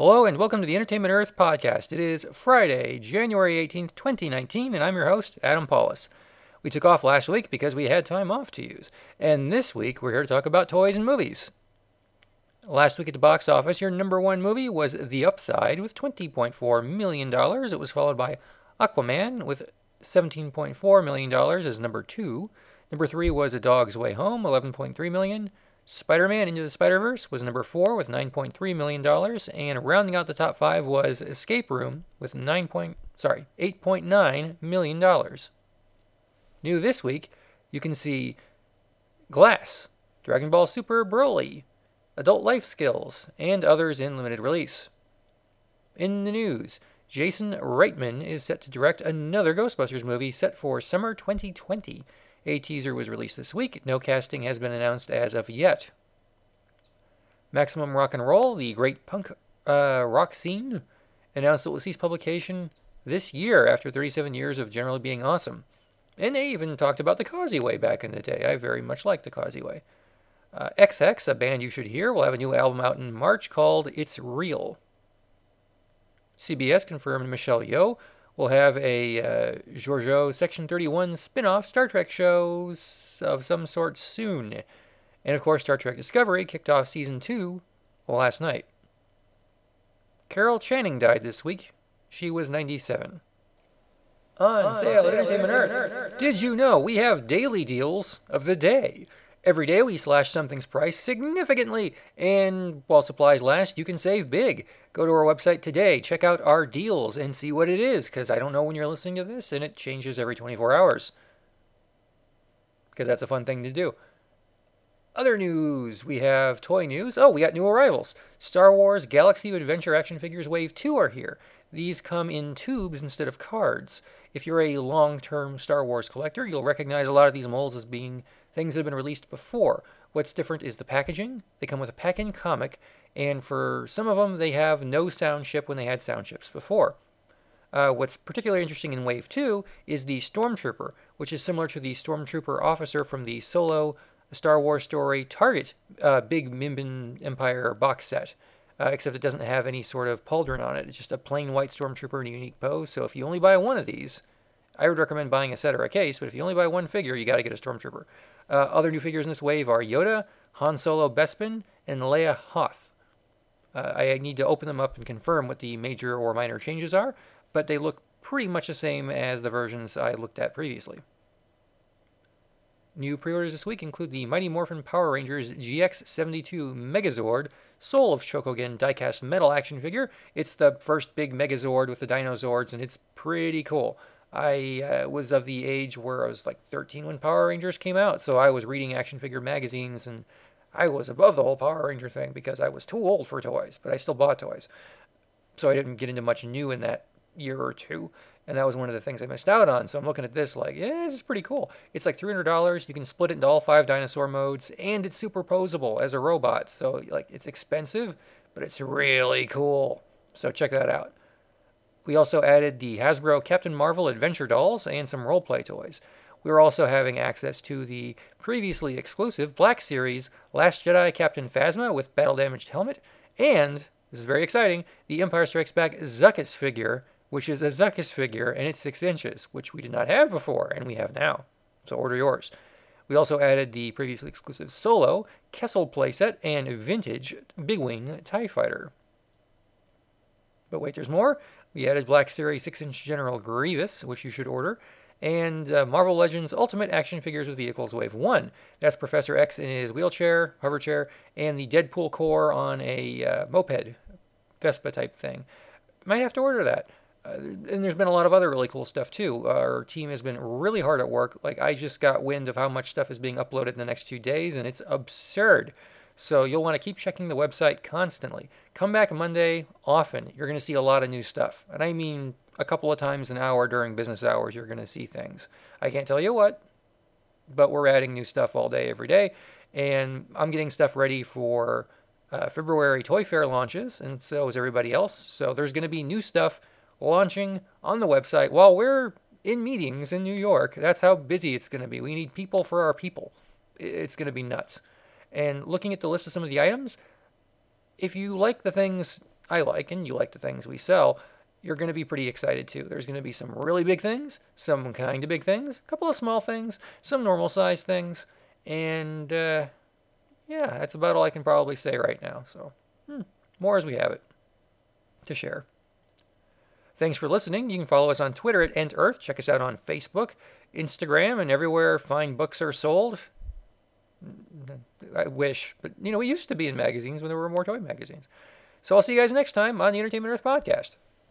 Hello and welcome to the Entertainment Earth podcast. It is Friday, January 18th, 2019, and I'm your host, Adam Pawlus. We took off last week because we had time off to use, and this week we're here to talk about toys and movies. Last week at the box office, your number one movie was The Upside with $20.4 million. It was followed by Aquaman with $17.4 million as number two. Number three was A Dog's Way Home, $11.3 million. Spider-Man Into the Spider-Verse was number four with $9.3 million, and rounding out the top five was Escape Room with nine point sorry $8.9 million. New this week, you can see Glass, Dragon Ball Super Broly, Adult Life Skills, and others in limited release. In the news, Jason Reitman is set to direct another Ghostbusters movie set for summer 2020. A teaser was released this week. No casting has been announced as of yet. Maximum Rocknroll, the great punk uh, rock scene, announced it will cease publication this year after 37 years of generally being awesome. And they even talked about the Causeway back in the day. I very much like the Causeway. Uh, Ex Hex, a band you should hear, will have a new album out in March called It's Real. CBS confirmed Michelle Yeoh will have a uh, Georgiou Section 31 spin off Star Trek show of some sort soon. And of course, Star Trek Discovery kicked off season 2 last night. Carol Channing died this week. She was 97. On, On sale at Entertainment Earth. Earth. Did you know we have daily deals of the day? Every day we slash something's price significantly, and while supplies last, you can save big. Go to our website today, check out our deals, and see what it is, because I don't know when you're listening to this, and it changes every 24 hours. Because that's a fun thing to do. Other news, we have toy news. Oh, we got new arrivals. Star Wars Galaxy of Adventure action figures Wave 2 are here. These come in tubes instead of cards. If you're a long term Star Wars collector, you'll recognize a lot of these molds as being things that have been released before. What's different is the packaging. They come with a pack-in comic, and for some of them, they have no sound chip when they had sound chips before. Uh, what's particularly interesting in Wave 2 is the Stormtrooper, which is similar to the Stormtrooper officer from the Solo Star Wars story Target uh, Big Mimban Empire box set. Uh, except it doesn't have any sort of pauldron on it. It's just a plain white Stormtrooper in a unique pose. So if you only buy one of these, I would recommend buying a set or a case, but if you only buy one figure, you got to get a Stormtrooper. Uh, other new figures in this wave are Yoda, Han Solo Bespin, and Leia Hoth. Uh, I need to open them up and confirm what the major or minor changes are, but they look pretty much the same as the versions I looked at previously. New pre-orders this week include the Mighty Morphin Power Rangers GX72 Megazord Soul of Chogokin diecast metal action figure. It's the first big Megazord with the Dinozords, and it's pretty cool. I uh, was of the age where I was like 13 when Power Rangers came out, so I was reading action figure magazines and I was above the whole Power Ranger thing because I was too old for toys, but I still bought toys. So I didn't get into much new in that year or two, and that was one of the things I missed out on. So I'm looking at this like, yeah, this is pretty cool. It's like $300. You can split it into all five dinosaur modes, and it's superposable as a robot. So like, it's expensive, but it's really cool. So check that out. We also added the Hasbro Captain Marvel Adventure dolls and some roleplay toys. We are also having access to the previously exclusive Black Series Last Jedi Captain Phasma with battle damaged helmet, and, this is very exciting, the Empire Strikes Back Zuckuss figure, which is a Zuckuss figure and it's 6 inches, which we did not have before and we have now. So order yours. We also added the previously exclusive Solo, Kessel playset, and vintage Big Wing TIE Fighter. But wait, there's more. We added Black Series 6 inch General Grievous, which you should order, and uh, Marvel Legends Ultimate Action Figures with Vehicles Wave 1. That's Professor X in his wheelchair, hover chair, and the Deadpool Corps on a uh, moped, Vespa type thing. Might have to order that. Uh, and there's been a lot of other really cool stuff too. Our team has been really hard at work. Like, I just got wind of how much stuff is being uploaded in the next few days, and it's absurd. So you'll want to keep checking the website constantly. Come back Monday often. You're going to see a lot of new stuff. And I mean a couple of times an hour during business hours, you're going to see things. I can't tell you what, but we're adding new stuff all day, every day. And I'm getting stuff ready for uh, February Toy Fair launches, and so is everybody else. So there's going to be new stuff launching on the website while we're in meetings in New York. That's how busy it's going to be. We need people for our people. It's going to be nuts. And looking at the list of some of the items, if you like the things I like and you like the things we sell, you're going to be pretty excited too. There's going to be some really big things, some kind of big things, a couple of small things, some normal sized things, and uh, yeah, that's about all I can probably say right now. So, hmm, more as we have it to share. Thanks for listening. You can follow us on Twitter at Ent Earth. Check us out on Facebook, Instagram, and everywhere fine books are sold. I wish, but you know, we used to be in magazines when there were more toy magazines. So I'll see you guys next time on the Entertainment Earth podcast.